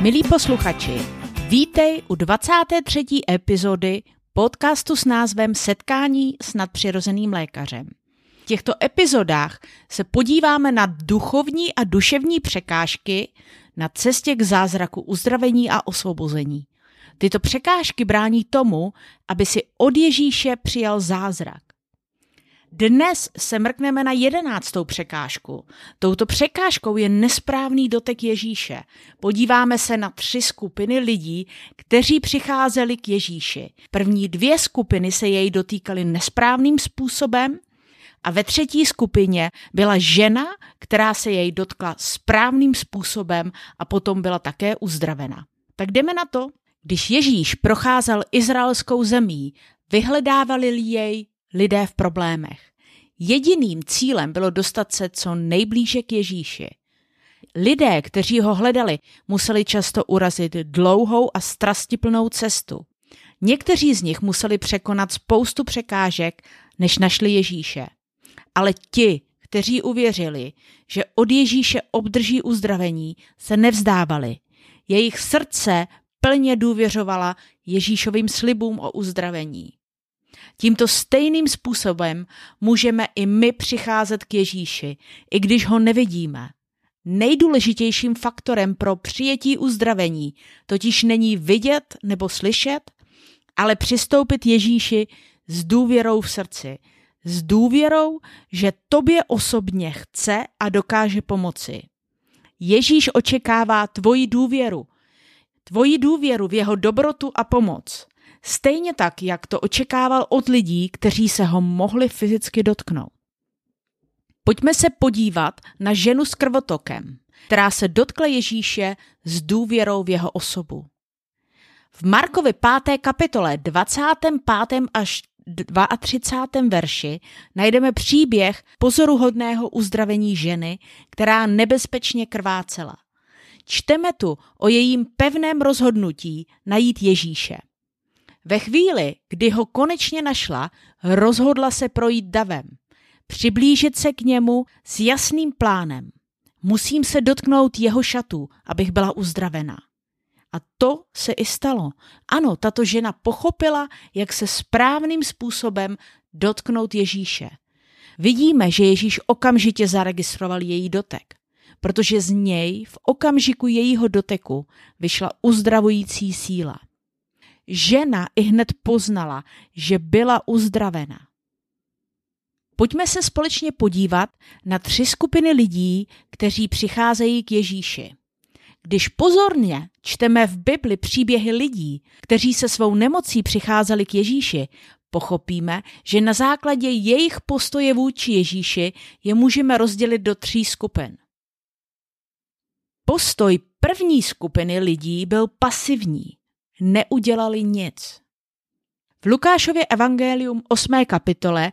Milí posluchači, vítej u 23. epizody podcastu s názvem Setkání s nadpřirozeným lékařem. V těchto epizodách se podíváme na duchovní a duševní překážky na cestě k zázraku uzdravení a osvobození. Tyto překážky brání tomu, aby si od Ježíše přijal zázrak. Dnes se mrkneme na jedenáctou překážku. Touto překážkou je nesprávný dotek Ježíše. Podíváme se na tři skupiny lidí, kteří přicházeli k Ježíši. První dvě skupiny se jej dotýkaly nesprávným způsobem a ve třetí skupině byla žena, která se jej dotkla správným způsobem a potom byla také uzdravena. Tak jdeme na to. Když Ježíš procházel izraelskou zemí, vyhledávali jej lidé v problémech. Jediným cílem bylo dostat se co nejblíže k Ježíši. Lidé, kteří ho hledali, museli často urazit dlouhou a strastiplnou cestu. Někteří z nich museli překonat spoustu překážek, než našli Ježíše. Ale ti, kteří uvěřili, že od Ježíše obdrží uzdravení, se nevzdávali. Jejich srdce plně důvěřovala Ježíšovým slibům o uzdravení. Tímto stejným způsobem můžeme i my přicházet k Ježíši, i když ho nevidíme. Nejdůležitějším faktorem pro přijetí uzdravení totiž není vidět nebo slyšet, ale přistoupit Ježíši s důvěrou v srdci. S důvěrou, že tobě osobně chce a dokáže pomoci. Ježíš očekává tvoji důvěru. Tvoji důvěru v jeho dobrotu a pomoc. Stejně tak, jak to očekával od lidí, kteří se ho mohli fyzicky dotknout. Pojďme se podívat na ženu s krvotokem, která se dotkla Ježíše s důvěrou v jeho osobu. V Markovi 5. kapitole 25. až 32. verši najdeme příběh pozoruhodného uzdravení ženy, která nebezpečně krvácela. Čteme tu o jejím pevném rozhodnutí najít Ježíše. Ve chvíli, kdy ho konečně našla, rozhodla se projít davem, přiblížit se k němu s jasným plánem. Musím se dotknout jeho šatů, abych byla uzdravena. A to se i stalo. Ano, tato žena pochopila, jak se správným způsobem dotknout Ježíše. Vidíme, že Ježíš okamžitě zaregistroval její dotek, protože z něj v okamžiku jejího doteku vyšla uzdravující síla žena i hned poznala, že byla uzdravena. Pojďme se společně podívat na tři skupiny lidí, kteří přicházejí k Ježíši. Když pozorně čteme v Bibli příběhy lidí, kteří se svou nemocí přicházeli k Ježíši, pochopíme, že na základě jejich postoje vůči Ježíši je můžeme rozdělit do tří skupin. Postoj první skupiny lidí byl pasivní neudělali nic. V Lukášově evangelium 8. kapitole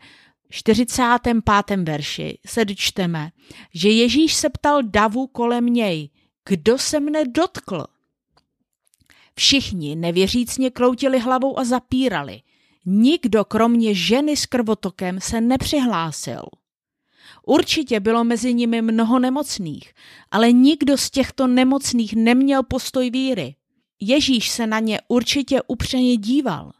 45. verši se dočteme, že Ježíš se ptal davu kolem něj, kdo se mne dotkl? Všichni nevěřícně kroutili hlavou a zapírali. Nikdo kromě ženy s krvotokem se nepřihlásil. Určitě bylo mezi nimi mnoho nemocných, ale nikdo z těchto nemocných neměl postoj víry. Ježíš se na ně určitě upřeně díval,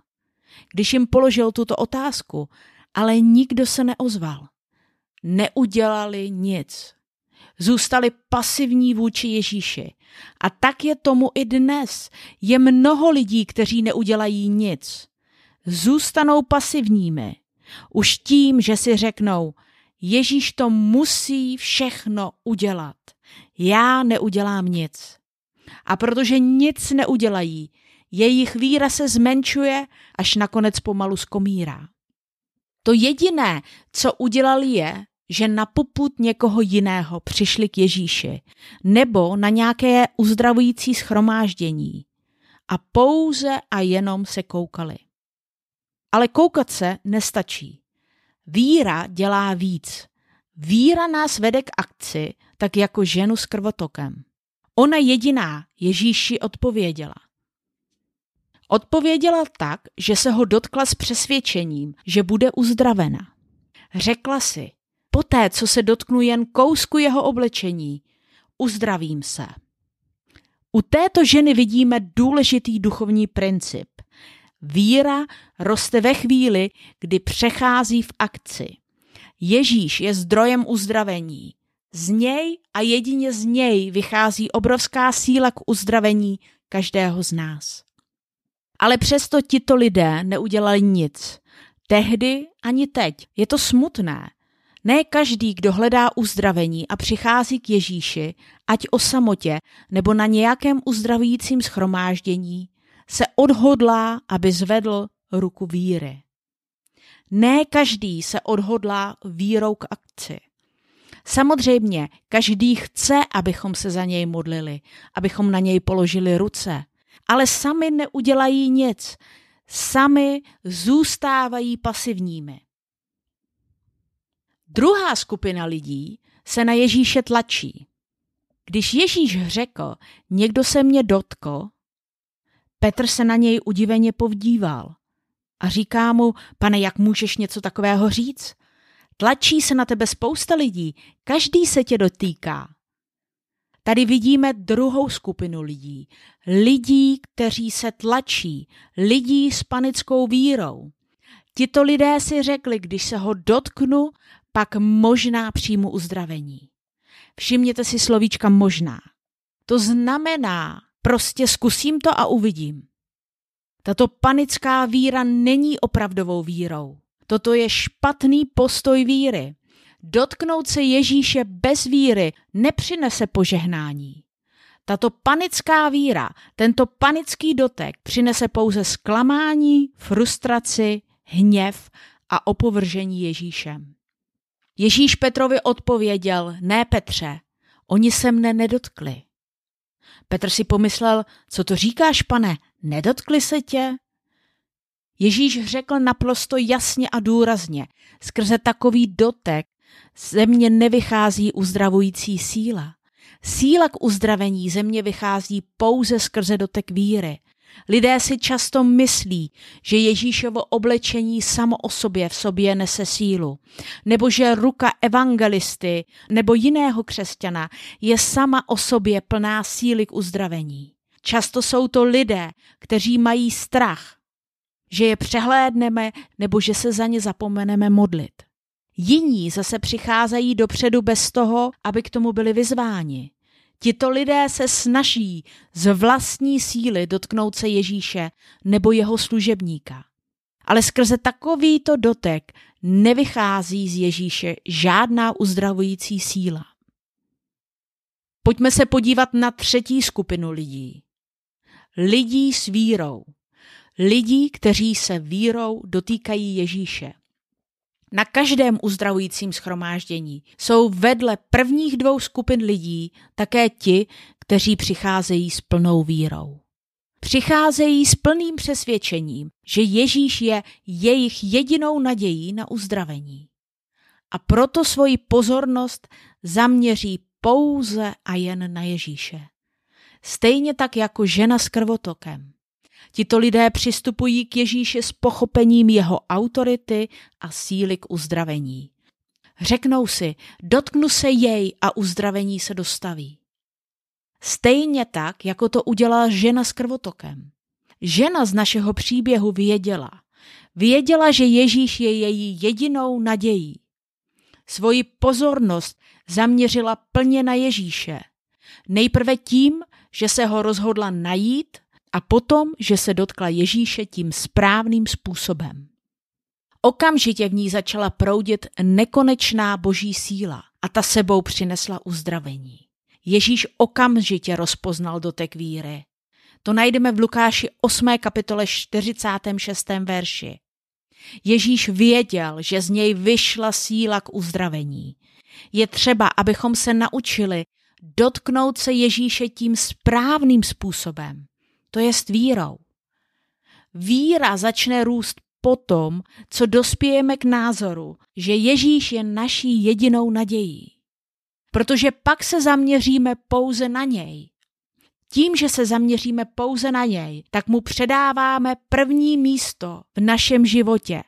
když jim položil tuto otázku, ale nikdo se neozval. Neudělali nic. Zůstali pasivní vůči Ježíši. A tak je tomu i dnes. Je mnoho lidí, kteří neudělají nic. Zůstanou pasivními. Už tím, že si řeknou, Ježíš to musí všechno udělat. Já neudělám nic. A protože nic neudělají, jejich víra se zmenšuje, až nakonec pomalu skomírá. To jediné, co udělali je, že na poput někoho jiného přišli k Ježíši nebo na nějaké uzdravující schromáždění a pouze a jenom se koukali. Ale koukat se nestačí. Víra dělá víc. Víra nás vede k akci, tak jako ženu s krvotokem. Ona jediná Ježíši odpověděla. Odpověděla tak, že se ho dotkla s přesvědčením, že bude uzdravena. Řekla si, poté, co se dotknu jen kousku jeho oblečení, uzdravím se. U této ženy vidíme důležitý duchovní princip. Víra roste ve chvíli, kdy přechází v akci. Ježíš je zdrojem uzdravení. Z něj a jedině z něj vychází obrovská síla k uzdravení každého z nás. Ale přesto tito lidé neudělali nic. Tehdy ani teď. Je to smutné. Ne každý, kdo hledá uzdravení a přichází k Ježíši, ať o samotě nebo na nějakém uzdravujícím schromáždění, se odhodlá, aby zvedl ruku víry. Ne každý se odhodlá vírou k akci. Samozřejmě, každý chce, abychom se za něj modlili, abychom na něj položili ruce, ale sami neudělají nic, sami zůstávají pasivními. Druhá skupina lidí se na Ježíše tlačí. Když Ježíš řekl, někdo se mě dotkl, Petr se na něj udiveně povdíval a říká mu, pane, jak můžeš něco takového říct? Tlačí se na tebe spousta lidí, každý se tě dotýká. Tady vidíme druhou skupinu lidí. Lidí, kteří se tlačí, lidí s panickou vírou. Tito lidé si řekli, když se ho dotknu, pak možná přijmu uzdravení. Všimněte si slovíčka možná. To znamená, prostě zkusím to a uvidím. Tato panická víra není opravdovou vírou. Toto je špatný postoj víry. Dotknout se Ježíše bez víry nepřinese požehnání. Tato panická víra, tento panický dotek přinese pouze zklamání, frustraci, hněv a opovržení Ježíšem. Ježíš Petrovi odpověděl, ne Petře, oni se mne nedotkli. Petr si pomyslel, co to říkáš, pane, nedotkli se tě? Ježíš řekl naprosto jasně a důrazně, skrze takový dotek země nevychází uzdravující síla. Síla k uzdravení země vychází pouze skrze dotek víry. Lidé si často myslí, že Ježíšovo oblečení samo o sobě v sobě nese sílu, nebo že ruka evangelisty nebo jiného křesťana je sama o sobě plná síly k uzdravení. Často jsou to lidé, kteří mají strach, že je přehlédneme nebo že se za ně zapomeneme modlit. Jiní zase přicházejí dopředu bez toho, aby k tomu byli vyzváni. Tito lidé se snaží z vlastní síly dotknout se Ježíše nebo jeho služebníka. Ale skrze takovýto dotek nevychází z Ježíše žádná uzdravující síla. Pojďme se podívat na třetí skupinu lidí. Lidí s vírou. Lidí, kteří se vírou dotýkají Ježíše. Na každém uzdravujícím schromáždění jsou vedle prvních dvou skupin lidí také ti, kteří přicházejí s plnou vírou. Přicházejí s plným přesvědčením, že Ježíš je jejich jedinou nadějí na uzdravení. A proto svoji pozornost zaměří pouze a jen na Ježíše. Stejně tak jako žena s krvotokem. Tito lidé přistupují k Ježíši s pochopením jeho autority a síly k uzdravení. Řeknou si, dotknu se jej a uzdravení se dostaví. Stejně tak, jako to udělala žena s krvotokem. Žena z našeho příběhu věděla. Věděla, že Ježíš je její jedinou nadějí. Svoji pozornost zaměřila plně na Ježíše. Nejprve tím, že se ho rozhodla najít a potom, že se dotkla Ježíše tím správným způsobem. Okamžitě v ní začala proudit nekonečná boží síla a ta sebou přinesla uzdravení. Ježíš okamžitě rozpoznal dotek víry. To najdeme v Lukáši 8. kapitole 46. verši. Ježíš věděl, že z něj vyšla síla k uzdravení. Je třeba, abychom se naučili dotknout se Ježíše tím správným způsobem to jest vírou. Víra začne růst potom, co dospějeme k názoru, že Ježíš je naší jedinou nadějí. Protože pak se zaměříme pouze na něj. Tím, že se zaměříme pouze na něj, tak mu předáváme první místo v našem životě.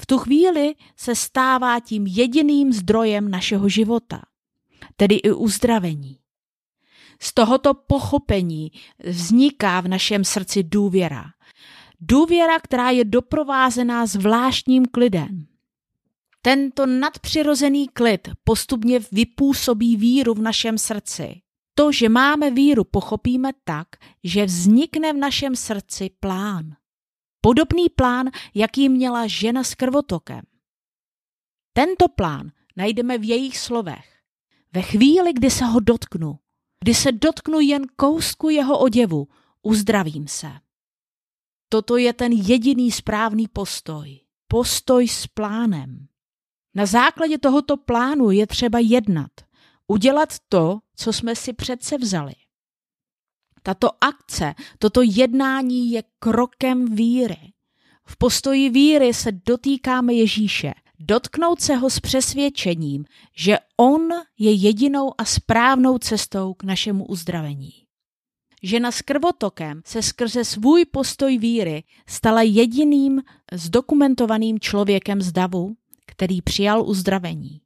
V tu chvíli se stává tím jediným zdrojem našeho života, tedy i uzdravení. Z tohoto pochopení vzniká v našem srdci důvěra. Důvěra, která je doprovázená zvláštním klidem. Tento nadpřirozený klid postupně vypůsobí víru v našem srdci. To, že máme víru, pochopíme tak, že vznikne v našem srdci plán. Podobný plán, jaký měla žena s krvotokem. Tento plán najdeme v jejich slovech. Ve chvíli, kdy se ho dotknu, kdy se dotknu jen kousku jeho oděvu, uzdravím se. Toto je ten jediný správný postoj. Postoj s plánem. Na základě tohoto plánu je třeba jednat. Udělat to, co jsme si přece vzali. Tato akce, toto jednání je krokem víry. V postoji víry se dotýkáme Ježíše, dotknout se ho s přesvědčením, že on je jedinou a správnou cestou k našemu uzdravení. Žena s krvotokem se skrze svůj postoj víry stala jediným zdokumentovaným člověkem z davu, který přijal uzdravení.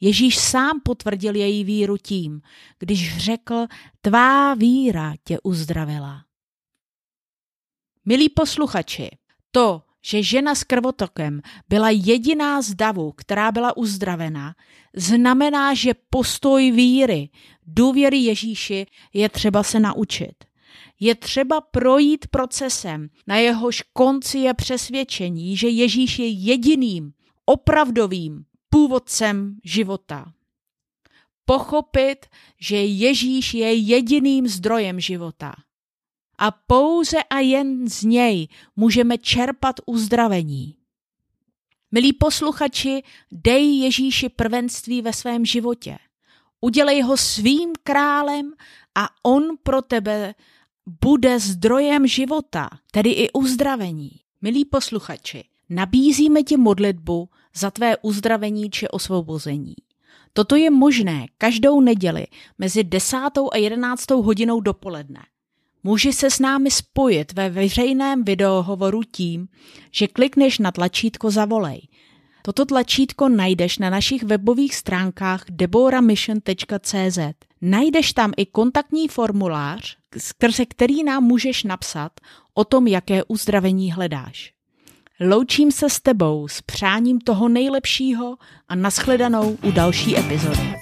Ježíš sám potvrdil její víru tím, když řekl, tvá víra tě uzdravila. Milí posluchači, to, že žena s krvotokem byla jediná z davu, která byla uzdravena, znamená, že postoj víry, důvěry Ježíši je třeba se naučit. Je třeba projít procesem, na jehož konci je přesvědčení, že Ježíš je jediným, opravdovým původcem života. Pochopit, že Ježíš je jediným zdrojem života a pouze a jen z něj můžeme čerpat uzdravení. Milí posluchači, dej Ježíši prvenství ve svém životě. Udělej ho svým králem a on pro tebe bude zdrojem života, tedy i uzdravení. Milí posluchači, nabízíme ti modlitbu za tvé uzdravení či osvobození. Toto je možné každou neděli mezi 10. a 11. hodinou dopoledne. Můžeš se s námi spojit ve veřejném videohovoru tím, že klikneš na tlačítko Zavolej. Toto tlačítko najdeš na našich webových stránkách deboramission.cz. Najdeš tam i kontaktní formulář, skrze který nám můžeš napsat o tom, jaké uzdravení hledáš. Loučím se s tebou s přáním toho nejlepšího a nashledanou u další epizody.